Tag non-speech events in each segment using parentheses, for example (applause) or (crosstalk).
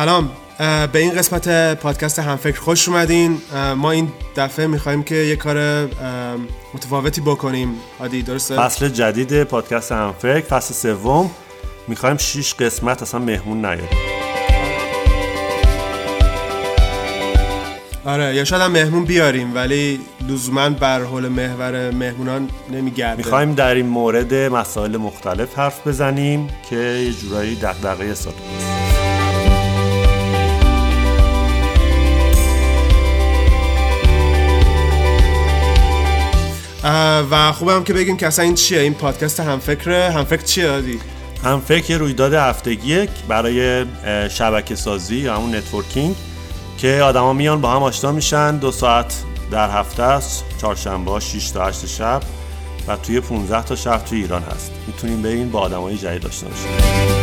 سلام. به این قسمت پادکست همفکر خوش اومدین. ما این دفعه می‌خوایم که یه کار متفاوتی بکنیم. عادی درسته؟ فصل جدید پادکست همفکر فصل سوم. می‌خوایم 6 قسمت اصلا مهمون نیاریم. آره یا شاید هم مهمون بیاریم ولی لزوما بر حول محور مهمونان نمیگرده. می‌خوایم در این مورد مسائل مختلف حرف بزنیم که یه جورایی دغدغه سال و خوبه هم که بگیم که اصلا این چیه؟ این پادکست همفکره؟ همفکر چیه دادی؟ همفکر یه رویداد هفتگیه برای شبکه سازی یا همون networking که آدما میان با هم آشنا میشن دو ساعت در هفته است چهارشنبه 6 تا 8 شب و توی 15 تا شهر توی ایران هست. می‌تونیم بریم با آدمای جدید آشنا بشیم.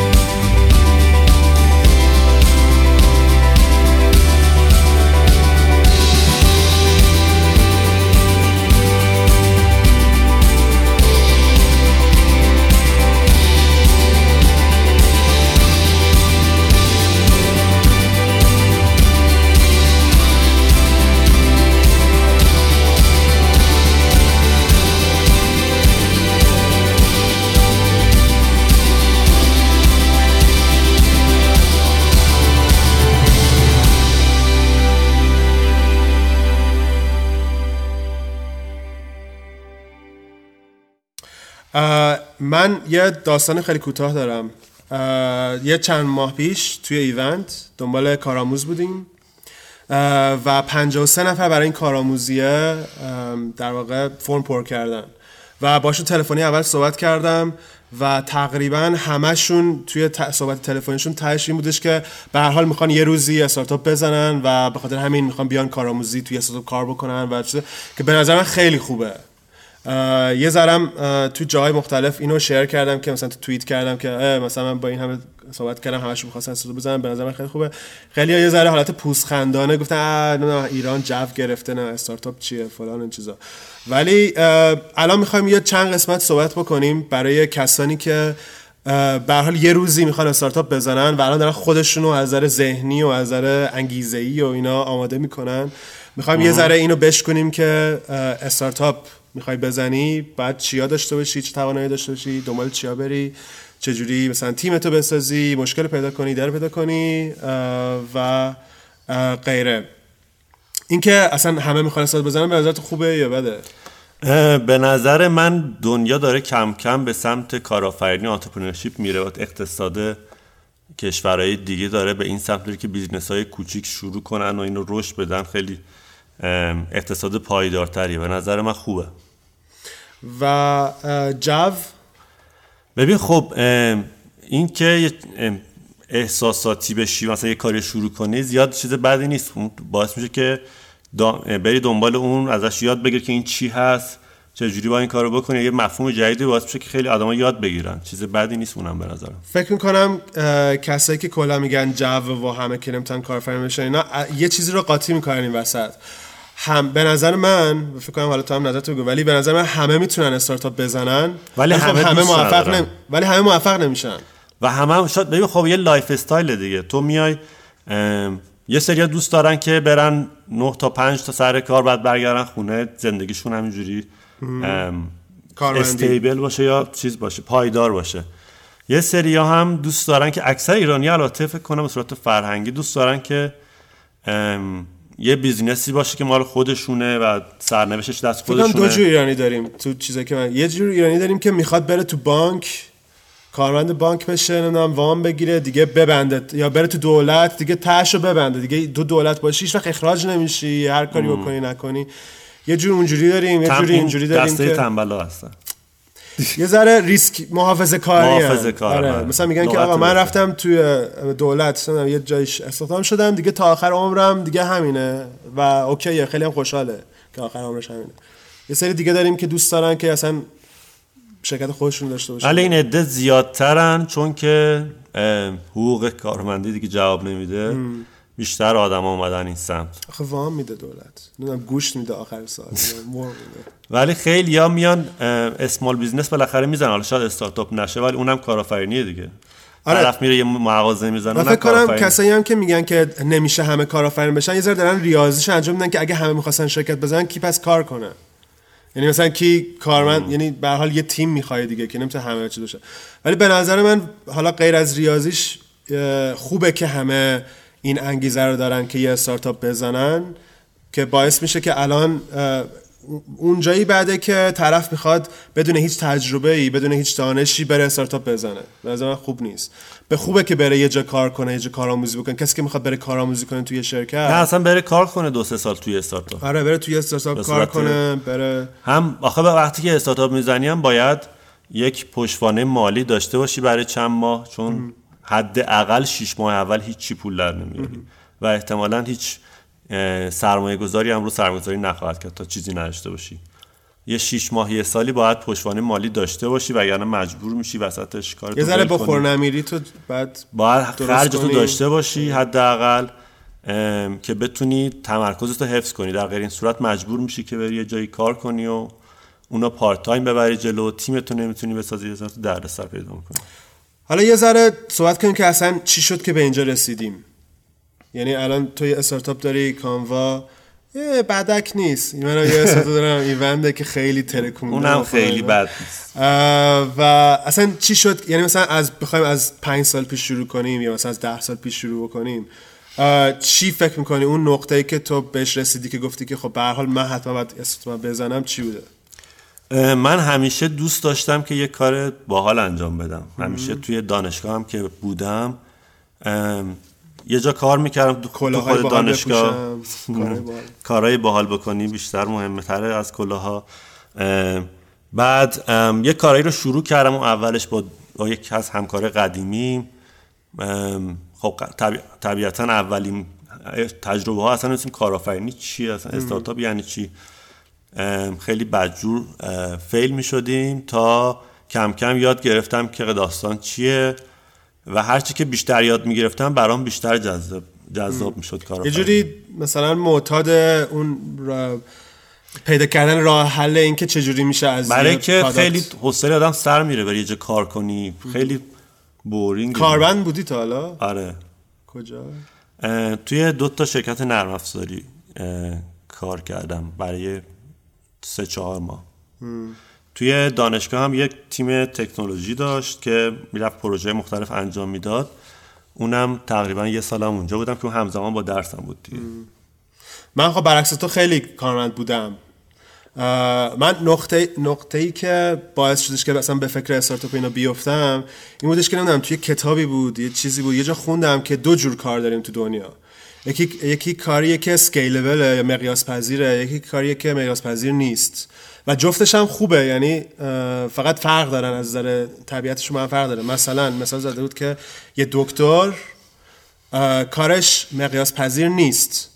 من یه داستان خیلی کوتاه دارم. یه چند ماه پیش توی ایونت دنبال کارآموز بودیم. و 53 نفر برای این کارآموزیه در واقع فرم پر کردن. و باشون تلفنی اول صحبت کردم و تقریبا همشون توی صحبت تلفنیشون تهش این بودش که به هر حال می‌خوان یه روزی استارتاپ بزنن و به خاطر همین می‌خوان بیان کارآموزی توی استارتاپ کار بکنن و که به نظر من خیلی خوبه. یه ذرم تو جای مختلف اینو شیر کردم که مثلا تو توییت کردم که مثلا من با این همه صحبت کردم همش می‌خواستن استودیو بزنن به نظر خیلی خوبه. خیلی یه ذره حالت پوسخندانه گفتن نه ایران جو گرفته نه استارتاپ چیه فلان این چیزا. ولی الان می‌خوایم یه چند قسمت صحبت بکنیم برای کسانی که به حال یه روزی می‌خوان استارتاپ بزنن و الان دارن خودشونو از نظر ذهنی و از نظر انگیزه‌ای و اینا آماده می‌کنن. می‌خوایم یه ذره اینو بشکنیم که استارتاپ می‌خوای بزنی بعد چیا داشته باشی چه توانایی داشته باشی دنبال چیا بری چجوری مثلا تیمتو بسازی مشکل پیدا کنی درد پیدا کنی و غیره. اینکه اصلا همه می‌خوان استارتاپ بزنن به نظرت خوبه یا بده؟ به نظر من دنیا داره کم کم به سمت کارآفرینی entrepreneurship میره و اقتصاد کشورهای دیگه داره به این سمت که business های کوچیک شروع کنن و اینو رشد بدن. خیلی اقتصاد پایدارتری به نظر من خوبه. و جو. ببین خب این که احساساتی بشی مثلا یه کاری شروع کنی زیاد چیز بدی نیست. باعث میشه که بری دنبال اون ازش یاد بگیر که این چی هست چجوری با این کارو بکنی. یه مفهوم جدیدی باعث میشه که خیلی آدما یاد بگیرن. چیز بدی نیست اونم به نظرم. فکر می‌کنم کسایی که کلا میگن جو و همه که نمی‌تونن کارفرما بشن اینا یه چیزی رو قاطی می‌کنن این وسط. هم به نظر من فکر کنم حالا تو هم نظرت بگو ولی به نظر من همه می‌تونن استارتاپ بزنن. ولی خب همه, همه موفق نم... ولی همه موفق نمیشن. و همه هم شاید ببین خب یه lifestyle دیگه. تو میای یه سری دوست دارن که برن 9 تا 5 تا سر کار بعد برگردن خونه زندگیشون همینجوری stable باشه یا چیز باشه پایدار باشه. یه سری هم دوست دارن که اکثر ایرانی البته فکر کنم به صورت فرهنگی دوست دارن که یه بیزینسی باشه که مال خودشونه و سرنوشتش دست خودشونه دو جور ایرانی داریم تو چیزایی که من یه جور ایرانی داریم که می‌خواد بره تو بانک کارمند بانک بشه نمی‌دونم وام بگیره دیگه ببنده یا بره تو دولت دیگه تهش رو ببنده دیگه دو دولت باشی هیچ وقت اخراج نمیشی هر کاری بکنی نکنی. یه جور اونجوری داریم یه جوری اینجوری داریم دسته تنبلا هستن. یه ذره ریسک محافظه کاری محافظه کار آره. مثلا میگن که آقا من رفتم توی دولت یه جایش استخدام شدم دیگه تا آخر عمرم دیگه همینه. و اوکیه خیلی هم خوشحاله که آخر عمرش همینه. یه سری دیگه داریم که دوست دارن که اصلا شرکت خودشون داشته باشن ولی این عده زیادترن چون که حقوق کارمندی دیگه جواب نمیده. بیشتر آدم اومدن این سمت. آخه وام میده دولت. نمی‌دونم گوشت میده آخر سال. (laughs) ولی خیلی یا میان small business بالاخره می‌زنن. حالا شاید استارتاپ نشه ولی اونم کارآفرینیه دیگه. آره. طرف میره یه مغازه می‌زنه فکر کنم. کسایی هم که میگن که نمیشه همه کارآفرین بشن یه ذره دارن ریاضیش انجام میدن که اگه همه می‌خواستن شرکت بزنن کی پس کار کنه؟ یعنی مثلا کی کارمند یعنی به حال یه تیم می‌خواد دیگه که نمی‌تونه همه چی باشه. ولی به نظر من حالا غیر از ریاضیش خوبه که همه این انگیزه رو دارن که یه استارتاپ بزنن که باعث میشه که الان اونجایی بعده که طرف می‌خواد بدون هیچ تجربه ای بدون هیچ دانشی بره استارتاپ بزنه. به من خوب نیست. به خوبه که بره یه جا کار کنه یه جا کارآموزی بکنه. کسی که می‌خواد بره کارآموزی کنه توی نه شرکت. اصلا بره کار کنه دو سه سال توی استارتاپ. آره بره توی استارتاپ کار کنه بره. هم آخه به وقتی که استارتاپ می‌زنی هم باید یک پشتوانه مالی داشته باشی برای چند ماه چون حداقل 6 ماه اول هیچ چی پول در نمیاری. و احتمالا هیچ سرمایه گذاری هم رو سرمایه گذاری نخواهد کرد تا چیزی نداشته باشی. یه 6 ماه یه سالی باید پشتوانه مالی داشته باشی وگرنه مجبور میشی وسطش کار یه ذره بخور نمیری تو بعد باید خرجتو کنی. داشته باشی حداقل که بتونی تمرکزتو حفظ کنی. در غیر این صورت مجبور میشی که بری یه جایی کار کنی و اونا پارت تایم ببری جلو تیمتو نمی‌تونی بسازی یه ذره دردسر پیدا می‌کنی حالا یه ذره صحبت کنیم که اصلا چی شد که به اینجا رسیدیم. یعنی الان تو یه استارتاپ داری کانوا. یه بدک نیست. من یه استارتاپ دارم ایونده که خیلی ترکونده اونم خیلی. بد نیست. و اصلا چی شد؟ یعنی مثلا از بخوایم از پنج سال پیش شروع کنیم یا مثلا از ده سال پیش شروع بکنیم اه، چی فکر می‌کنی؟ اون نقطه ای که تو بهش رسیدی که گفتی که خب به هر حال من حتما باید استارتاپ بزنم چی بوده؟ من همیشه دوست داشتم که یه کار باحال انجام بدم. همیشه توی دانشگاه هم که بودم یه جا کار می‌کردم. تو خود دانشگاه. کارهای باحال. بکنی بیشتر مهمه تره از کلاها. بعد یه کارایی رو شروع کردم و اولش با, با یک از همکار قدیمی. خب طبی... طبیعتا اولین تجربه ها اصلا نمی‌دونستیم کارآفرینی چیه اصلا استارتاپ یعنی چی؟ خیلی بدجور فیل می شدیم تا کم کم یاد گرفتم که داستان چیه و هرچی که بیشتر یاد می گرفتم برام بیشتر جذاب جذاب می شد کار یه جوری مثلا معتاد اون را- پیدا کردن راه حل این که چجوری میشه از برای که پادات- خیلی حوصله آدم سر میره بری یه جا کار کنی. خیلی بورینگ. کاربند بودی تا حالا؟ آره. کجا؟ توی دو تا شرکت نرم افزاری کار کردم. برای سه چهار ماه. توی دانشگاه هم یک تیم تکنولوژی داشت که می‌رفت پروژه مختلف انجام می‌داد. اونم تقریبا یه سالم اونجا بودم که همزمان با درسم بود دیگه. من خب برعکس تو خیلی کارمند بودم. من نقطه نقطه ای که باعث شدش که مثلا به فکر استارتاپ اینا بیفتم این بودش که نمی‌دونم توی کتابی بود یه چیزی بود یه جا خوندم که دو جور کار داریم تو دنیا. یکی یکی کاریه که اسکیلبل یا مقیاس پذیره یکی کاریه که مقیاس پذیر نیست. و جفتش هم خوبه یعنی فقط فرق دارن از نظر طبیعتشون هم فرق داره. مثلا مثلا زده بود که یه دکتر کارش مقیاس پذیر نیست.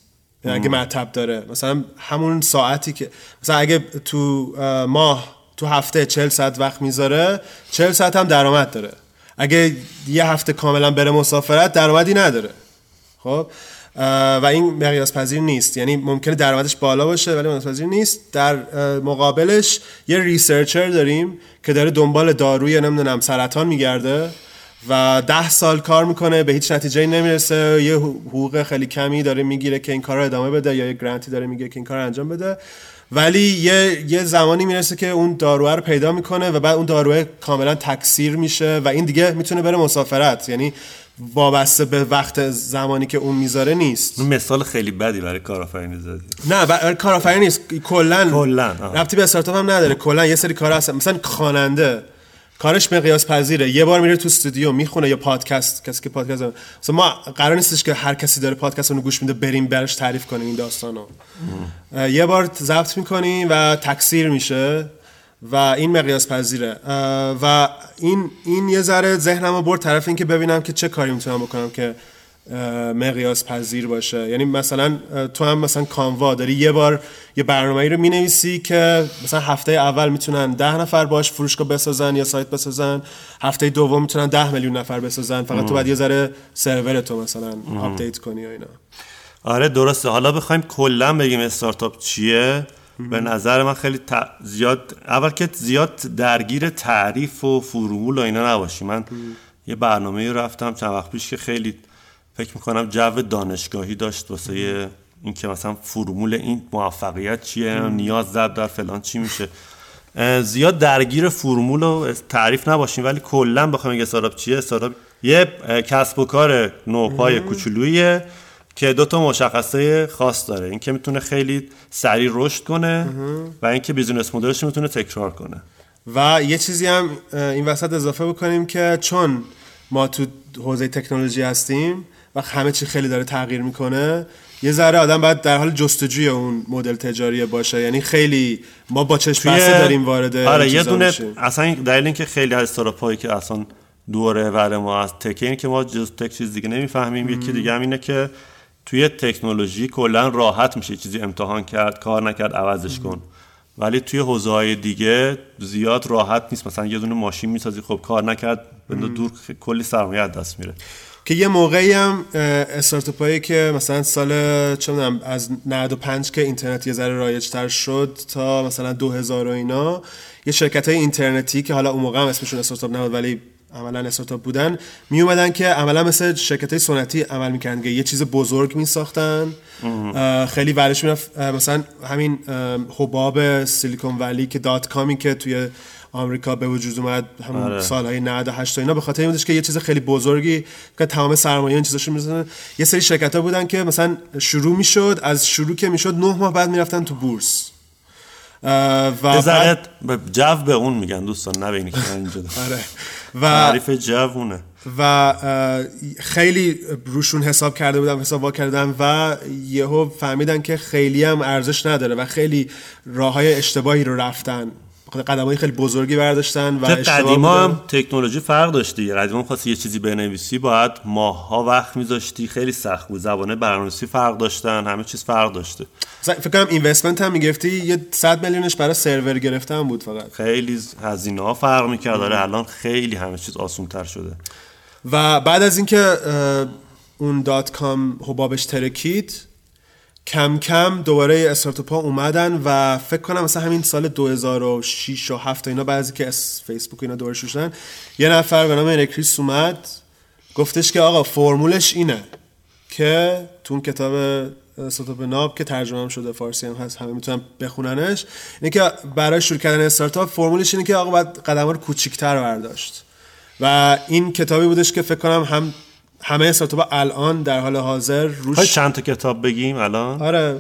یعنی اگه مطب داره. مثلا همون ساعتی که مثلا اگه تو اه، ماه تو هفته 40 ساعت وقت می‌ذاره 40 ساعت هم درآمد داره. اگه یه هفته کاملا بره مسافرت درآمدی نداره. خب؟ و این مقیاس پذیر نیست. یعنی ممکنه درآمدش بالا باشه ولی مقیاس پذیر نیست. در مقابلش یه ریسرچر داریم که داره دنبال داروی نمی‌دونم سرطان میگرده و ده سال کار می‌کنه به هیچ نتیجه نمی‌رسه. یه حقوق خیلی کمی داره می‌گیره که این کار رو ادامه بده یا یه گرانتی داره می‌گیره که این کار رو انجام بده. ولی یه, یه زمانی می‌رسه که اون داروه رو پیدا می‌کنه و بعد اون داروه کاملا تکثیر میشه و این دیگه می‌تونه بره مسافرت. یعنی وابسته به وقت زمانی که اون می‌ذاره نیست. مثال خیلی بدی برای کارآفرینی زدی. نه برای کارآفرینی نیست. کلا. کلاً،. ربطی به استارتاپ هم نداره. کلا یه سری کار هستن. مثلا خواننده. کارش مقیاس پذیره. یه بار میره تو استودیو می‌خونه یا پادکست کسی که پادکست داره. مثلا ما قرار نیستش که هر کسی داره پادکست رو گوش میده بریم برش تعریف کنیم این داستانو. یه بار ضبط می‌کنیم و تکثیر میشه. و این مقیاس پذیره. و این این یه ذره ذهنمو برد طرف این که ببینم که چه کاری می‌تونم بکنم که مقیاس پذیر باشه. یعنی مثلا تو هم مثلا کانوا داری یه بار یه برنامه رو می‌نویسی که مثلا هفته اول می‌تونن ده نفر باش فروشگاه بسازن یا سایت بسازن. هفته دوم می‌تونن ده میلیون نفر بسازن. فقط تو باید یه ذره سرور تو مثلا update کنی و اینا. آره درسته. حالا بخوایم کلا بگیم استارتاپ چیه؟ به نظر من خیلی ت- زیاد اول که زیاد درگیر تعریف و فرمول و اینا نباشی. من یه برنامه رفتم چند وقت پیش که خیلی فکر می‌کنم جو دانشگاهی داشت واسه این که مثلا فرمول این موفقیت چیه نیاز زد در فلان چی میشه. زیاد درگیر فرمول و تعریف نباشیم. ولی کلا بخوایم یه استارتاپ چیه؟ استارتاپ یه کسب و کار نوپای کوچولویه که دو تا مشخصه خاص داره. این که می‌تونه خیلی سریع رشد کنه و اینکه بیزینس مدلش می‌تونه تکرار کنه. و یه چیزی هم این وسط اضافه بکنیم که چون ما تو حوزه تکنولوژی هستیم و همه چی خیلی داره تغییر می‌کنه یه ذره آدم باید در حال جستجوی اون مدل تجاری باشه. یعنی خیلی ما با چشم بسته داریم وارد آره یه دونه اصلا دلیل اینکه خیلی از استارتاپایی که اصلا دوره ور ما از تک که ما جز تک چیز دیگه نمی‌فهمیم یکی دیگه هم اینه که توی تکنولوژی کلا راحت میشه چیزی امتحان کرد کار نکرد عوضش کن. ولی توی حوزه های دیگه زیاد راحت نیست. مثلا یه دونه ماشین می‌سازی خب کار نکرد بنده دور کلی سرمایه دست میره. که یه موقعی هم استارتاپ که مثلا سال چه از 95 که اینترنت یه ذره رایجتر شد تا مثلا 2000 و اینا یه شرکت های اینترنتی که حالا اون موقع هم اسمشون استارتاپ نبود ولی عملا استارتاپ بودن می اومدن که عملا مثل شرکت های سنتی عمل می‌کردن که یه چیز بزرگ می ساختن خیلی ورش می‌رفت. مثلا همین حباب سیلیکون ولی که دات کامی که توی آمریکا به وجود اومد همون آره. سالهای 98 تا اینا به خاطر این که یه چیز خیلی بزرگی که تمام سرمایه این چیزاشو می‌زنن یه سری شرکت ها بودن که مثلا شروع می‌شد از شروع که می‌شد نه ماه بعد می‌رفتن تو بورس. و بعد... جو به اون میگن دوستان نه اینی که اینجا آره. و تعریف جو و خیلی روشون حساب کرده بودن حساب وا کردن و یهو فهمیدن که خیلی هم ارزش نداره و خیلی راه های اشتباهی رو رفتن. قدم های خیلی بزرگی برداشتن و قدیما هم تکنولوژی فرق داشتی. قدیما خواستی یه چیزی بنویسی باید ماها وقت میذاشتی. خیلی سخت بود. زبانه برنامه‌نویسی فرق داشتن. همه چیز فرق داشته. فکر کنم اینوستمنت هم می‌گرفتی. یه 100 میلیونش برای سرور گرفتن بود فقط. خیلی هزینه ها فرق می‌کرد. داره الان خیلی همه چیز آسون تر شده. و بعد از اینکه اون دات کام حبابش ترکید کم کم دوباره استارتاپ ها اومدن و فکر کنم مثلا همین سال 2006 و 7 اینا بعضی که فیسبوک اینا دوباره شدن یه نفر به نام انکریس اومد گفتش که آقا فرمولش اینه که تو اون کتاب استارتاپ ناب که ترجمه هم شده فارسی هم هست همه می‌تونن بخوننش اینه که برای شروع کردن استارتاپ فرمولش اینه که آقا باید قدم رو کوچیک‌تر برداشت. و این کتابی بودش که فکر کنم هم همه استارتاپ الان در حال حاضر روش چند تا کتاب بگیم الان؟ آره.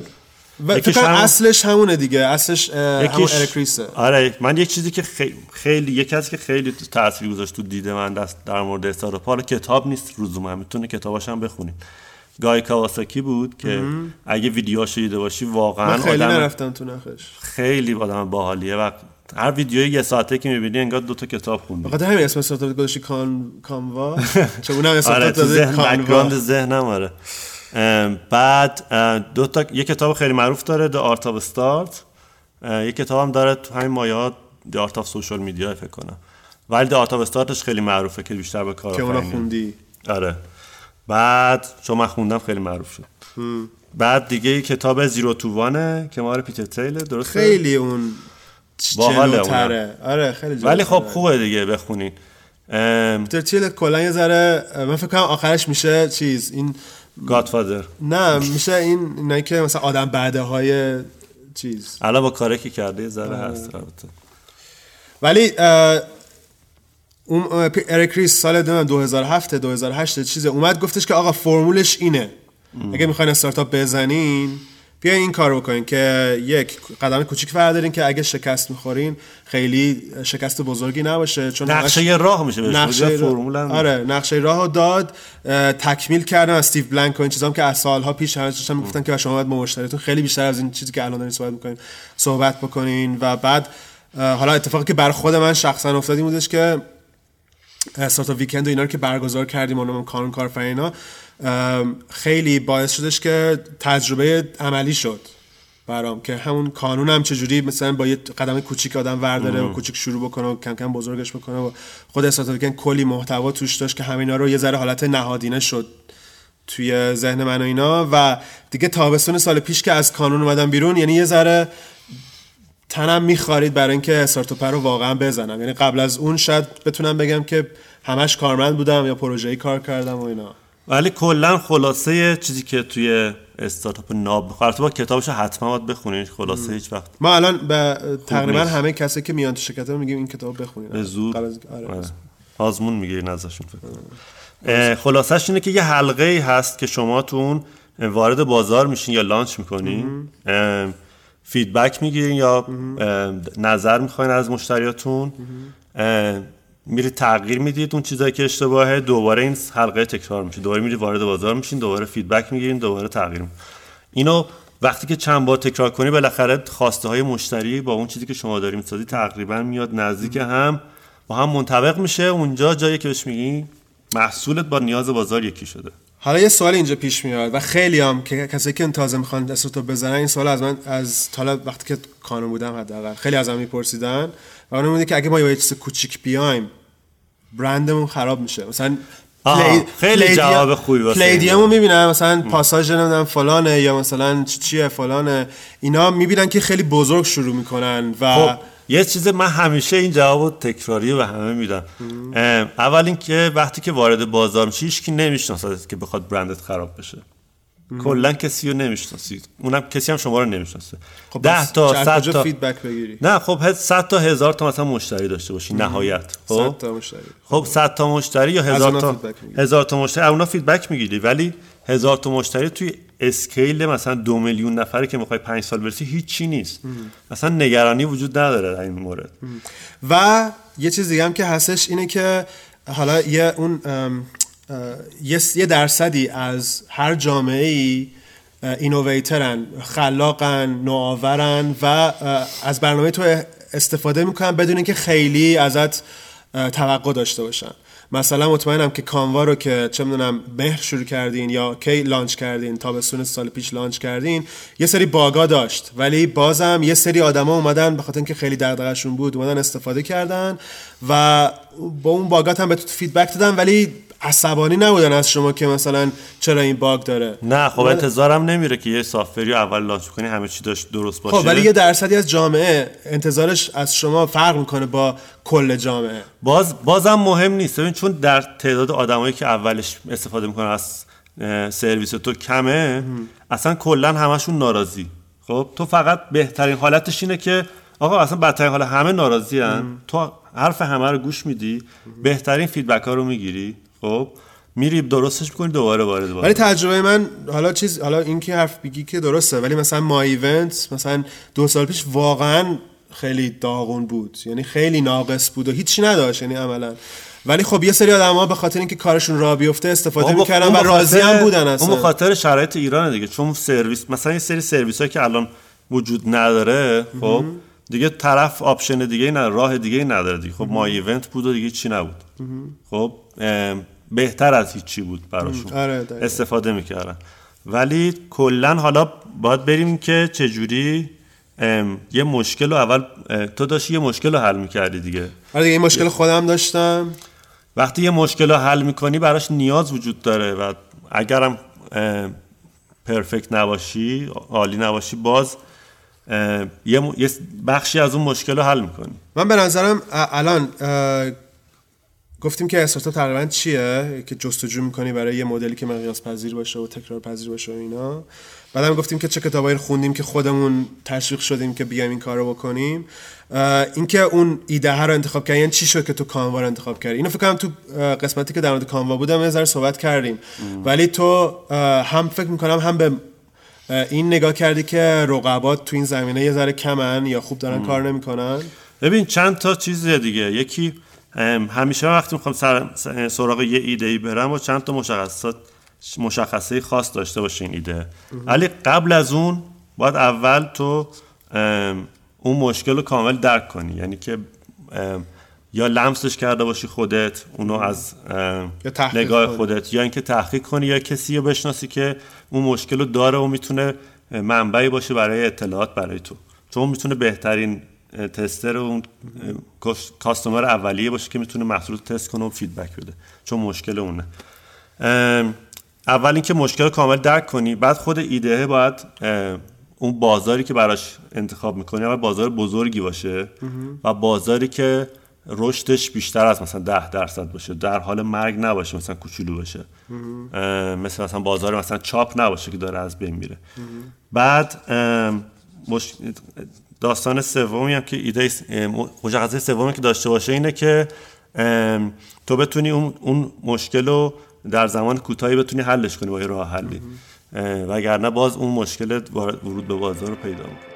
و فکر هم... اصلش همونه دیگه. اصلش همون ارکریسه آره من یک چیزی که خیلی, خیلی یکی از که خیلی تاثیر گذاشت تو دیده من دست در مورد استارتاپ حالا کتاب نیست روزوما می‌تونه کتاباش هم بخونیم. گای کawasaki بود که اگه ویدیوهاشو دیده باشی واقعا من خیلی آدم نرفتم تو نخش خیلی آدم باحالیه و هر ویدیوی یه ساعته که می‌بینی انگار دو تا کتاب خوندی. بخاطر همین اسم استارتاپ گذاشتی کان کانوا؟ (laughs) چون اونم استارتاپ آره داده کانوا. ذهنم آره. بعد دو تا یه کتاب خیلی معروف داره The Art of Start. یه کتاب هم داره تو همین مایات The Art of Social Media فکر کنم. ولی The Art of Startش خیلی معروفه که بیشتر به کار که اونا خوندی. آره. بعد چون من خوندم خیلی معروف شد. بعد دیگه کتاب زیرو تووانه که مال پیتر تیل درسته؟ خیلی اون باحاله آره خیلی ولی خب خوبه دیگه بخونین. پیتر تیل کلا یه ذره من فکر کنم آخرش میشه چیز این گادفادر نه میشه این نه که مثلا آدم بعده های چیز. الان با کاری که کرده ذره هست ولی اون اریک ریس سال 2007 2008 چیز اومد گفتش که آقا فرمولش اینه. اگه می‌خواین استارتاپ بزنین بیا این کار بکنین که یک قدم کوچیک بردارین که اگه شکست می‌خورین خیلی شکست بزرگی نباشه چون نقشه یه راه میشه نقشه فرمول آره نقشه راهو داد تکمیل کردن از استیو بلانک و این چیزام که از سالها پیش همه چیزا می‌گفتن که شما باید با مشتریتون خیلی بیشتر از این چیزی که الان دارین صحبت می‌کنین صحبت بکنین و بعد حالا اتفاقی که بر خود من شخصا افتادی بودش که استارتاپ ویکند و اینا رو که برگزار کردیم اونم کانون کارفرینا خیلی باعث شدش که تجربه عملی شد برام که همون کانون هم چجوری مثلا با یه قدم کوچیک آدم ورداره و کوچیک شروع بکنه و کم کم بزرگش بکنه و خود استارتاپ ویکند کلی محتوا توش داشت که همینا رو یه ذره حالت نهادینه شد توی ذهن من و اینا. و دیگه تابستون سال پیش که از کانون اومدم بیرون یعنی یه ذره تنم میخارید برای اینکه استارتاپ رو واقعا بزنم. یعنی قبل از اون شاید بتونم بگم که همش کارمند بودم یا پروژه‌ای کار کردم و اینا. ولی کلا خلاصه چیزی که توی استارتاپ ناب می‌خواد. با کتابش حتما باید بخونین خلاصه هیچ وقت. ما الان به تقریبا نیست. همه کسی که میان تو شرکت میگیم این کتاب بخونید به زور قبل از- آره. آره. آزمون می‌گیرین ازشون فکر خلاصش اینه که یه حلقه ای هست که شما تو اون وارد بازار میشین یا launch می‌کنین. feedback می‌گیرین یا نظر می‌خواین از مشتریاتون. اه، میرید تغییر می‌دید اون چیزایی که اشتباهه دوباره این حلقه تکرار میشه. دوباره میرید وارد بازار میشین دوباره feedback می‌گیرین دوباره تغییر اینو وقتی که چند بار تکرار کنی بالاخره خواسته های مشتری با اون چیزی که شما داری می‌سازی تقریبا میاد نزدیک هم با هم منطبق میشه. اونجا جایی که بهش میگی محصولت با نیاز بازار یکی شده. حالا یه سوال اینجا پیش میاد و خیلی هم که کسایی که تازه می‌خوان استارتاپ بزنن این سوال از من از حالا وقتی که کانون بودم حداقل خیلی ازم میپرسیدن و اون بوده که اگه ما یه چیز کوچیک بیایم برندمون خراب میشه. مثلا آها، خیلی پلیدیا- جواب خوبی واسه این پلیدیومو می‌بینن مثلا پاساژ نمی‌دونم فلانه یا مثلا چی چیه فلانه. اینا می‌بینن که خیلی بزرگ شروع می‌کنن و خب. یه چیز من همیشه این جواب تکراری به همه میدم. اول اینکه وقتی که وارد بازار میشی هیچکی نمی‌شناسه که بخواد برندت خراب بشه. کلا کسی رو نمی‌شناسی اونم کسی هم شما رو نمی‌شناسه. خب ده بس تا از صد کجا تا فیدبک بگیری؟ نه خب 100 تا هزار تا مثلا مشتری داشته باشی نهایت. خب؟ تا مشتری. خب 100 تا مشتری یا از هزار اونا تا فیدبک می‌گیری. هزار تا مشتری. اونا فیدبک می‌گیری ولی هزار تا مشتری توی اسکیل مثلا دو میلیون نفره که می‌خوای پنج سال برسی هیچی نیست. اصلا نگرانی وجود نداره در این مورد. و یه چیز دیگه هم که هستش اینه که حالا یه اون ام، یه درصدی از هر جامعه ای اینوویترن خلاقن نوآورن و از برنامه تو استفاده می‌کنن بدون اینکه خیلی ازت توقع داشته باشن. مثلا مطمئنم که کانوا رو که چه می‌دونم مهر شروع کردین یا کی launch کردین تابستون سال پیش launch کردین یه سری bug ا داشت. ولی بازم یه سری آدما اومدن به خاطر اینکه خیلی دغدغه‌شون بود اومدن استفاده کردن و با اون bug ات هم به تو feedback دادن. ولی عصبانی نبودن از شما که مثلا چرا این bug داره؟ نه خب انتظارم نمیره که یه سافری اول launch کنی همه چی داشت درست باشه. خب ولی یه درصدی از جامعه انتظارش از شما فرق می‌کنه با کل جامعه. باز بازم مهم نیست. ببین چون در تعداد آدمایی که اولش استفاده می‌کنن از سرویس تو کمه اصلا کلا همشون ناراضی. خب تو فقط بهترین حالتش اینه که آقا اصلا بدترین حال همه ناراضی تو حرف همه رو گوش میدی بهترین feedback ها رو می‌گیری. خب میری درستش می‌کنی دوباره وارد ولی تجربه من حالا چیز حالا این که حرف بگی که درسته ولی مثلا ما ایونت مثلا دو سال پیش واقعا خیلی داغون بود. یعنی خیلی ناقص بود و هیچی نداشت یعنی عملا. ولی خب یه سری آدم ها به خاطر اینکه کارشون را بیفته استفاده می‌کردن و راضی هم بودن اصلا. اون خاطر شرایط ایران دیگه چون سرویس مثلا یه سری سرویس هایی که الان وجود نداره خب دیگه طرف option دیگه نداره راه دیگه نداره دیگه. خب ما ایونت بود و دیگه چی نبود. خب بهتر از هیچی بود براشون. آره،. استفاده می‌کردن. ولی کلا حالا باید بریم که چجوری یه مشکل رو اول تو داشتی یه مشکل رو حل می‌کردی دیگه. آره دیگه این مشکل خودم داشتم. وقتی یه مشکل رو حل می‌کنی براش نیاز وجود داره و اگرم پرفکت نباشی عالی نباشی باز یه, بخشی از اون مشکل رو حل می‌کنی. من به نظرم الان گفتیم که استارتاپ تقریبا چیه که جستجو می‌کنی برای یه مدلی که مقیاس پذیر باشه و تکرار پذیر باشه و اینا. بعدم گفتیم که چه کتابایی خوندیم که خودمون تشویق شدیم که بیایم این کار رو بکنیم اینکه اون ایده ها رو انتخاب کردی یعنی چی شد که تو کانوا رو انتخاب کردی؟ اینو فکر کنم تو قسمتی که در مورد کانوا بودم یه ذره صحبت کردیم. ولی تو هم فکر می‌کنم هم به این نگاه کردی که رقبات تو این زمینه یه ذره کمن یا خوب دارن کار نمی‌کنن؟ ببین چند تا چیز دیگه. یکی ام، همیشه وقتی می‌خوام سراغ یه ایده ای برم و چند تا مشخصات مشخصه خاص داشته باشه این ایده ولی قبل از اون باید اول تو ام، اون مشکل رو کامل درک کنی. یعنی که ام، یا لمسش کرده باشی خودت اونو از ام، نگاه. خودت یا اینکه تحقیق کنی یا کسی رو بشناسی که اون مشکل رو داره و می‌تونه منبعی باشه برای اطلاعات برای تو. چون می‌تونه بهترین tester و اون customer اولیه باشه که می‌تونه محصول تست کنه و feedback بده. چون مشکل اونه. اول اینکه مشکل رو کامل درک کنی. بعد خود ایده باید اون بازاری که براش انتخاب می‌کنی اول بازار بزرگی باشه و بازاری که رشدش بیشتر از مثلا ده درصد باشه در حال مرگ نباشه مثلا کوچولو باشه. مثل مثلا بازار مثلا چاپ نباشه که داره از بین میره. بعد. داستان سومی هم که ایده مشخصه سومی که داشته باشه اینه که تو بتونی اون, اون مشکل رو در زمان کوتاهی بتونی حلش کنی با یه راه حلی. وگرنه باز اون مشکل ورود به بازار رو پیدا می‌کنه.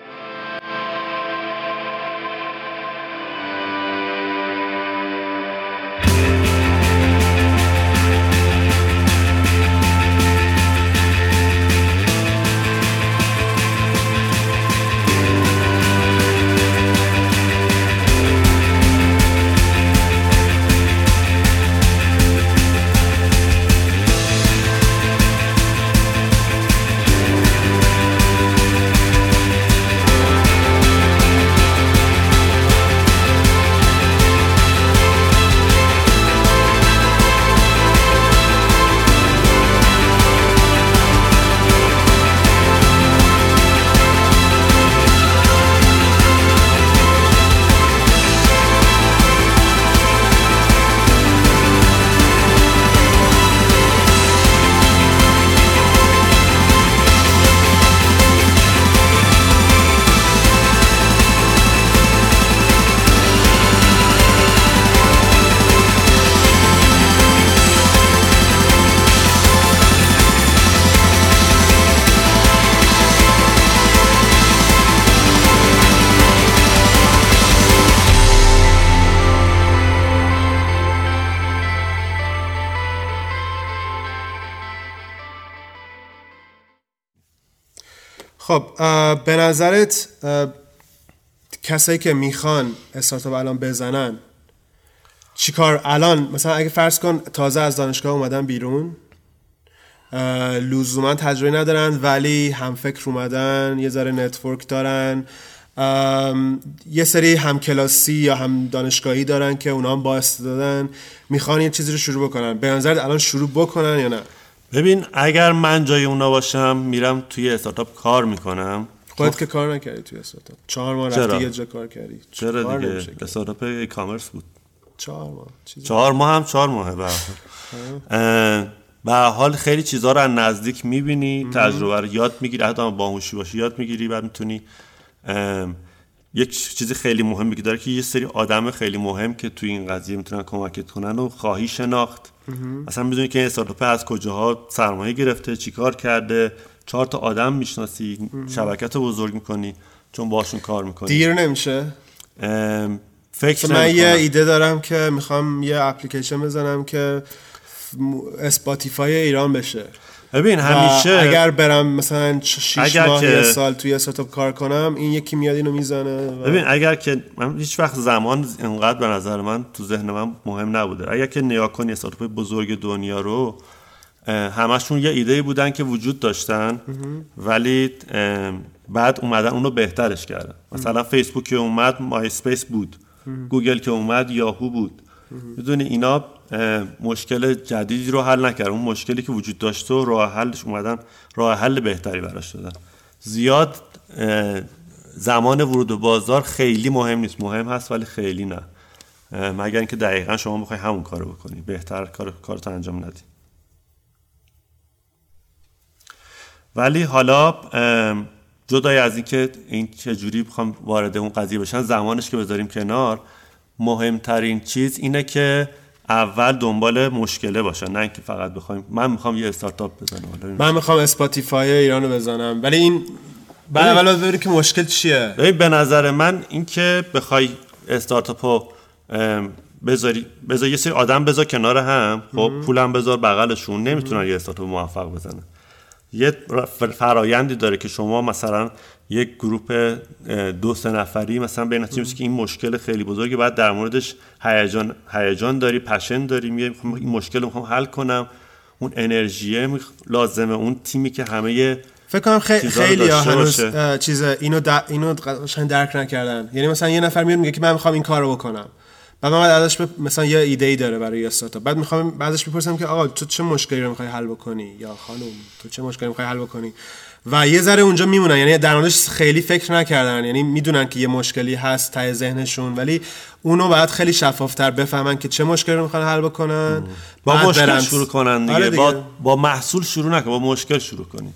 خب به نظرت کسایی که می‌خوان استارتاپ الان بزنن چیکار؟ الان مثلا اگه فرض کن تازه از دانشگاه اومدن بیرون لزوما تجربه ندارن ولی هم فکر اومدن یه ذره نتورک دارن یه سری همکلاسی یا هم دانشگاهی دارن که اونا هم با استعدادن می‌خوان یه چیزی رو شروع بکنن. به نظرت الان شروع بکنن یا نه؟ ببین اگر من جای اونا باشم میرم توی استارتاپ کار می‌کنم. خودت که کار نکردی توی استارتاپ چهار ماه؟ رفتی یه جا کار کردی. چرا دیگه. استارتاپ ای کامرس بود. چهار ماه. چهار ماه هم چهار ماهه به به حال خیلی چیزها رو از نزدیک می‌بینی تجربه رو یاد می‌گیری. حتی باهوشی باشی یاد می‌گیری بعد می‌تونی یک چیز خیلی مهمی که داره که یه سری آدم خیلی مهم که توی این قضیه می‌تونن کمکت کنن و خواهی شناخت. اصلا می‌دونی که این استارتاپ از کجاها سرمایه گرفته چیکار کرده؟ چهار تا آدم می‌شناسی شبکت رو بزرگ می‌کنی چون باشون کار می‌کنی. دیر نمیشه؟ فکر من یه. ایده دارم که می‌خوام یه اپلیکیشن بزنم که اسپاتیفای ایران بشه. ببین همیشه اگر برم مثلا 6 اگر ماه که- یه سال توی استارتاپ کار کنم این یکی میاد اینو می‌زنه و... ببین اگر که من هیچ وقت زمان انقدر به نظر من تو ذهن من مهم نبوده. اگر که نگاه کنی استارتاپ بزرگ دنیا رو همشون یه ایده بودن که وجود داشتن ولی بعد اومدن اونو بهترش کردن. مثلا فیسبوک که اومد مای اسپیس بود گوگل که اومد یاهو بود. می‌دونی اینا مشکل جدیدی رو حل نکردن. اون مشکلی که وجود داشته و راه حلش اومدن راه حل بهتری براش دادن. زیاد زمان ورود به بازار خیلی مهم نیست. مهم هست ولی خیلی نه. مگر اینکه دقیقا شما بخوای همون کارو بکنی. بهتر کار کارتو انجام ندی. ولی حالا جدای از اینکه این چجوری بخوام وارد اون قضیه بشن زمانش که بذاریم کنار مهمترین چیز اینه که اول دنبال مشکله باشن نه اینکه فقط بخوایم. من می‌خوام یه استارتاپ بزنم. من می‌خوام اسپاتیفای ایرانو بزنم. ولی این بعد اول باید ببینی که مشکل چیه. ببین به نظر من اینکه بخوای استارتاپو ام، بذاری بذار یه سری آدم بذار کنار هم. خب پولم بذار بغلشون. نمی‌تونن یه استارتاپ موفق بزنن. یه فرایندی داره که شما مثلا یک گروپ اه، دو سه نفری مثلا می‌رسی که این مشکل خیلی بزرگه بعد در موردش هیجان هیجان داری پشن داری میگه می‌خوام این مشکل رو می‌خوام حل کنم. اون انرژیه میخ- لازمه. اون تیمی که همه فکر کنم خیلی داشته هنوز چیز اینو د... اینو قشنگ درک نکردن. یعنی مثلا یه نفر میاد میگه که من می‌خوام این کارو بکنم. بعد من ازش بپ... مثلا یه ایده ای داره برای استارتاپ بعد می‌خوام ازش بپرسم که آقا تو چه مشکلی رو می‌خوای حل بکنی؟ یا خانم تو چه مشکلی می‌خوای حل بکنی؟ و یه ذره اونجا میمونن. یعنی در موردش خیلی فکر نکردن. یعنی می‌دونن که یه مشکلی هست ته ذهنشون ولی اونو باید خیلی شفافتر بفهمن که چه مشکلی رو می‌خوان حل بکنن. با بعد مشکل برن- شروع کنن دیگه, آره با, با محصول شروع نکن با مشکل شروع کنی.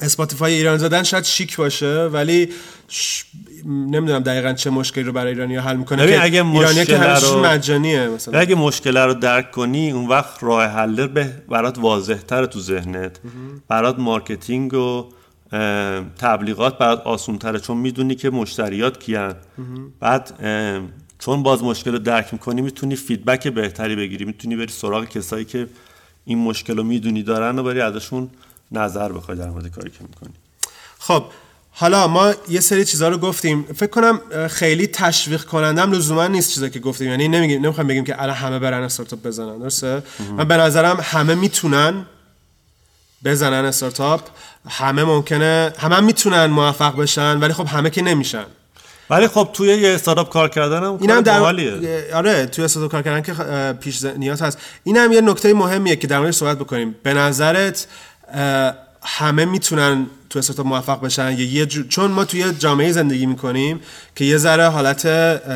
اسپاتیفای ایران زدن شاید شیک باشه ولی ش... نمی‌دونم دقیقا چه مشکلی رو برای ایرانی حل می‌کنه که اگه ایرانی‌ها که رو- مجانیه مثلا. اگه مشکل رو درک کنی اون وقت راه حل به برات واضح تر تو ذهنت. برات marketing و تبلیغات برات آسون تره چون می‌دونی که مشتریات کیان. بعد چون باز مشکل رو درک می‌کنی می‌تونی فیدبک بهتری بگیری می‌تونی بری سراغ کسایی که این مشکل رو می‌دونی دارن و بری ازشون نظر بخوای در مورد کاری که می‌کنی. خب حالا ما یه سری چیزها رو گفتیم. فکر کنم خیلی تشویق کنندم لزوما نیست چیزا که گفتیم. یعنی نمیگیم نمی‌خوام بگیم که الان همه برن استارتاپ بزنن. درسته؟ من به نظرم همه می‌تونن بزنن استارتاپ. همه ممکنه همه هم می‌تونن موفق بشن ولی خب همه که نمیشن. ولی خب توی یه استارتاپ کار کردن هم اینم در. آره توی استارتاپ کار کردن که پیش نیاز هست. اینم یه نکته مهمیه که در موردش صحبت بکنیم. به نظرت همه می‌تونن تو استارتاپ موفق بشن یا یه جو- چون ما توی جامعه زندگی می‌کنیم که یه ذره حالت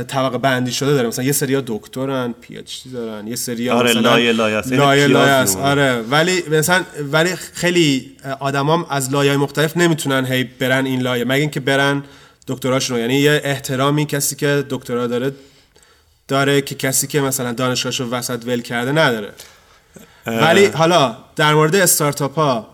طبقه بندی شده داره مثلا یه سریا دکترن پی اچ دی دارن یه سریا آره، مثلا لایه لایه. یعنی لایه لایه. میمونه. آره ولی مثلا ولی خیلی آدمام از لایه مختلف نمی‌تونن هی برن این لایه مگه اینکه برن دکتراشون رو. یعنی یه احترامی کسی که دکترا داره داره که کسی که مثلا دانشگاهشو وسط ول کرده نداره ولی حالا در مورد استارتاپ ها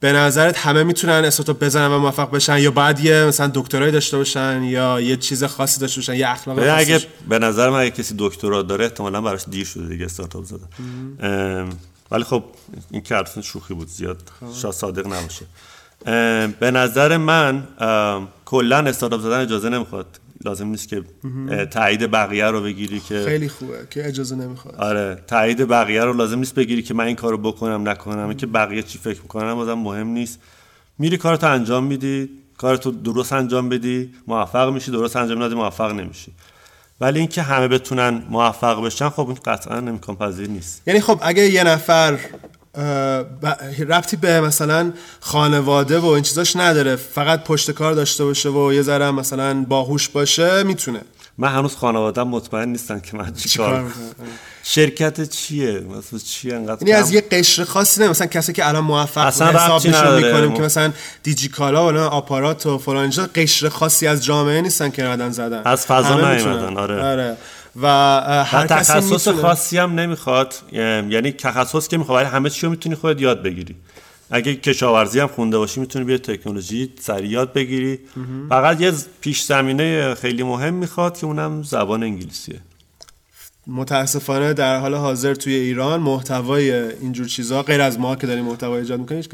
به نظرت همه می‌تونن استارتاپ بزنن و موفق بشن یا باید یه مثلا دکترای داشته باشن یا یه چیز خاصی داشته باشن یه اخلاق خاصی اگه به نظر من اگه کسی دکترا داره احتمالا براش دیر شده دیگه استارتاپ زدن. ام، ولی خب این که شوخی بود زیاد شاید صادق نباشه. به نظر من کلا استارتاپ زدن اجازه نمی‌خواد. لازم نیست که تایید بقیه رو بگیری که خیلی خوبه که اجازه نمی‌خواد. آره تایید بقیه رو لازم نیست بگیری که من این کارو بکنم نکنم که بقیه چی فکر می‌کنن بازم مهم نیست. میری کارتو انجام میدی کارتو درست انجام بدی موفق میشی درست انجام ندی موفق نمیشی. ولی اینکه همه بتونن موفق بشن خب این قطعا امکان پذیر نیست. یعنی خب اگه یه نفر ربطی به مثلا خانواده و این چیزاش نداره فقط پشت کار داشته باشه و یه ذره مثلا باهوش باشه می‌تونه من هنوز خانوادم مطمئن نیستن که من چی چیکار؟ شرکت چیه مثلا چیه انقدر یعنی؟ از یه قشر خاصی نه مثلا کسی که الان موفق اصلا حساب نشون. می‌کنیم که مثلا دیجی کالا و آپارات و فلان قشر خاصی از جامعه نیستن که ردن زدن از فضا نیومدن،. آره. آره و هر کسی تخصص می‌تونه خاصی هم نمی‌خواد. یعنی تخصص که می‌خواد ولی همه چی رو می‌تونی خودت یاد بگیری. اگه کشاورزی هم خونده باشی می‌تونی بیا تکنولوژی سریع یاد بگیری. فقط یه پیش زمینه خیلی مهم می‌خواد که اونم زبان انگلیسیه. متاسفانه در حال حاضر توی ایران محتوای اینجور چیزها غیر از ما که داریم محتوا ایجاد می‌کنیم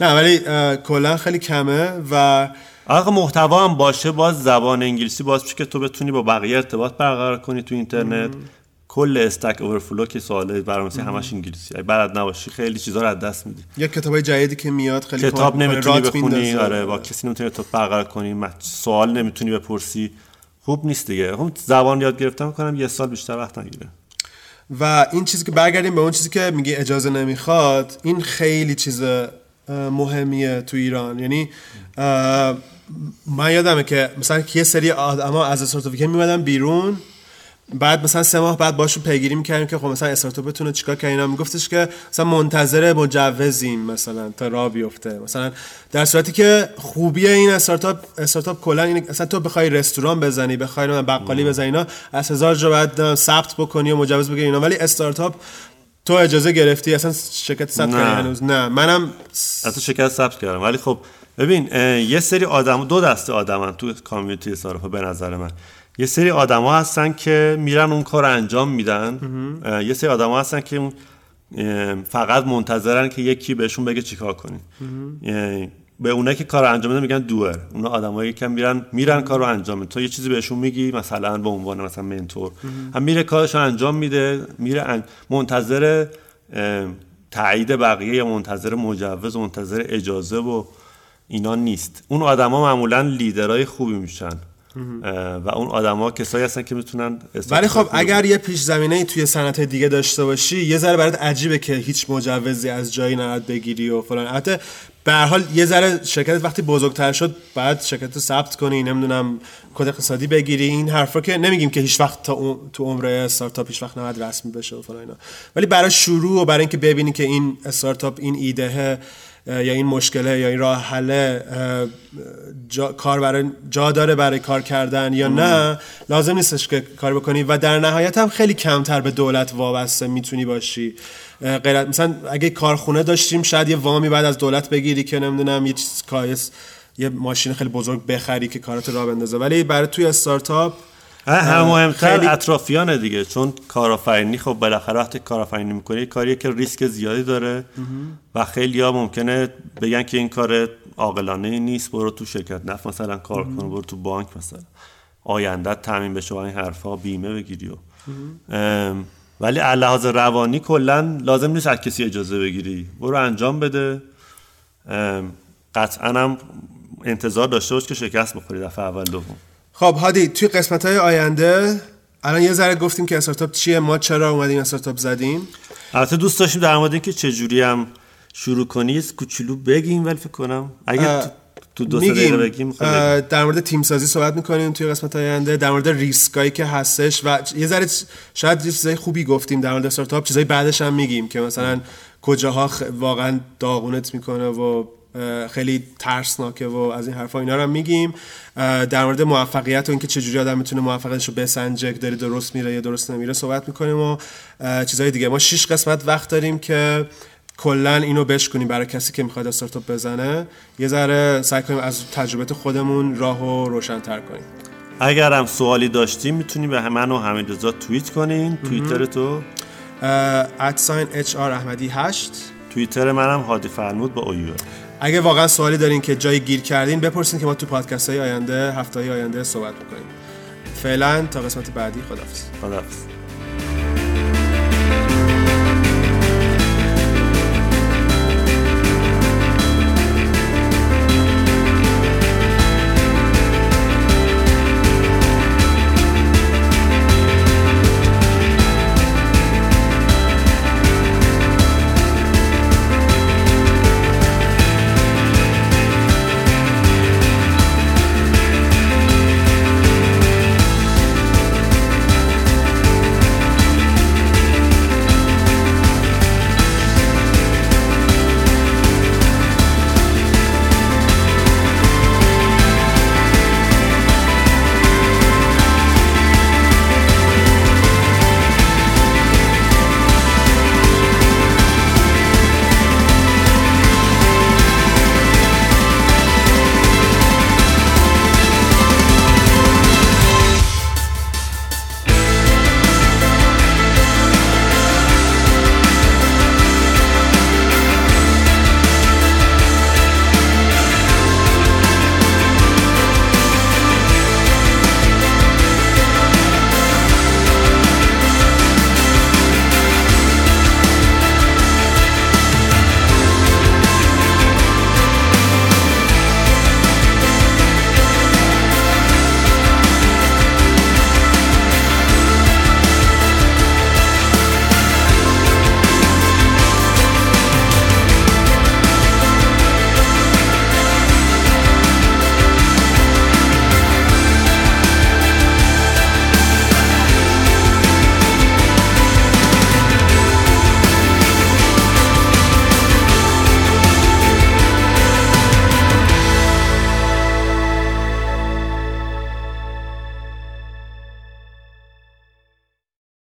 نه ولی کلا خیلی کمه و آقا محتوا هم باشه باز زبان انگلیسی باز میشه که تو بتونی با بقیه ارتباط برقرار کنی تو اینترنت. کل استک اوورفلو که سواله برنامه‌نویسی همش انگلیسی. اگه بلد نباشی خیلی چیزا رو از دست میدی. یا کتابای جدیدی که میاد خیلی کتاب نمی‌تونی بخونی. آره با کسی نمی‌تونی ارتباط برقرار کنی سوال نمی‌تونی بپرسی. خوب نیست دیگه. خب زبان یاد گرفتن می‌کنم یه سال بیشتر وقت نگیره. و این چیزی که برگردیم به اون چیزی که میگه اجازه نمی‌خواد این خیلی چیز مهمیه تو ایران. یعنی من یادمه که مثلا یه سری آدما از استارتاپی میمدن بیرون. بعد مثلا سه ماه بعد باشون پیگیری می‌کردیم که خب مثلا استارتاپ بتونه چیکار کنه؟ اینا میگفتش که مثلا منتظر مجوزیم مثلا تا راه بیفته. مثلا در صورتی که خوبی این استارتاپ استارتاپ کلا این اصلا تو بخوای رستوران بزنی بخوای بقالی بزنی اینا از هزار جا باید ثبت بکنی و مجوز بگیری اینا. ولی استارتاپ تو اجازه گرفتی؟ اصلا شرکت ثبت. کردی هنوز؟ نه. منم حتی شکست ثبت کردم. ولی خب ببین یه سری آدم دو دسته آدمن تو کامیونیتی استارتاپ به نظر من. یه سری آدما هستن که میرن اون کار انجام میدن. یه سری آدما هستن که فقط منتظرن که یکی بهشون بگه چیکار کنی اه، به اونایی که کار انجام میدن میگن دور اونا آدمایی که میرن میرن کار رو انجام میدن. تو یه چیزی بهشون میگی مثلا به عنوان مثلا منتور. هم میره کارش رو انجام میده میره منتظر تایید بقیه یا منتظر مجوز منتظر اجازه و اینا نیست. اون آدما معمولا لیدرای خوبی میشن. و اون آدما کسایی هستن که می‌تونن ولی خب اگر یه پیش زمینه توی صنعت دیگه داشته باشی یه ذره برات عجیبه که هیچ مجوزی از جایی نرد بگیری و فلان. البته به هر حال یه ذره شرکت وقتی بزرگتر شد بعد شرکت رو ثبت کنی نمی‌دونم کد اقتصادی بگیری این حرفا که نمیگیم که هیچ وقت تا تو عمر استارتاپ هیچ وقت نباید رسمی بشه و اینا. ولی برای شروع و برای اینکه ببینی که این استارتاپ این ایده یا این مشکله یا این راه حل کار برای جا داره برای کار کردن یا نه لازم نیستش که کار بکنی. و در نهایت هم خیلی کمتر به دولت وابسته می‌تونی باشی. غیر مثلا اگه کارخونه داشتیم شاید یه وامی بعد از دولت بگیری که نمی‌دونم یه چیز کایس یه ماشین خیلی بزرگ بخری که کارات را بندازه. ولی برای توی استارتاپ هم مهمتر خیلی... اطرافیانه دیگه چون کارآفرینی خب بالاخره وقتی کارآفرینی می‌کنی کاریه که ریسک زیادی داره و خیلی ها ممکنه بگن که این کار عاقلانه نیست برو تو شرکت نفت مثلا کار کن برو تو بانک مثلا. آینده تامین بشه و این حرفا بیمه بگیری و ولی لحاظ روانی کلا لازم نیست از کسی اجازه بگیری. برو انجام بده. قطعا هم انتظار داشته باش که شکست بخوری دفعه اول دوم. خب هادی توی قسمت های آینده الان یه ذره گفتیم که استارتاپ چیه ما چرا اومدیم استارتاپ زدیم. البته دوست داشتیم در مورد اینکه چجوری هم شروع کنی کوچولو بگیم ولی فکر کنم اگه تو دو دقیقه بگیم در مورد تیم سازی صحبت می‌کنیم توی قسمت آینده در مورد ریسکایی که هستش و یه ذره شاید یه چیزای خوبی گفتیم در مورد استارتاپ چیزای بعدش هم میگیم که مثلا کجاها واقعا داغونت می‌کنه و خیلی ترسناکه و از این حرفا اینا رو هم میگیم. در مورد موفقیت و اینکه چجوری آدم می‌تونه موفقیتش رو بسنجه داری درست میره یا درست نمیره صحبت می‌کنیم و چیزای دیگه. ما شش قسمت وقت داریم که کلا اینو بشکنیم برای کسی که می‌خواد استارتاپ بزنه. یه ذره سعی کنیم از تجربه خودمون راهو روشن‌تر کنیم. اگر هم سوالی داشتیم می‌تونیم به من و همین رضا توییت کنین. توییتر تو؟ ادساین اچ آر احمدی 8 توییتر منم هادی فرمود با اویو. اگه واقعا سوالی دارین که جای گیر کردین بپرسین که ما تو پادکست های آینده هفته های آینده صحبت می‌کنیم. فعلا تا قسمت بعدی خدافظ خدافظ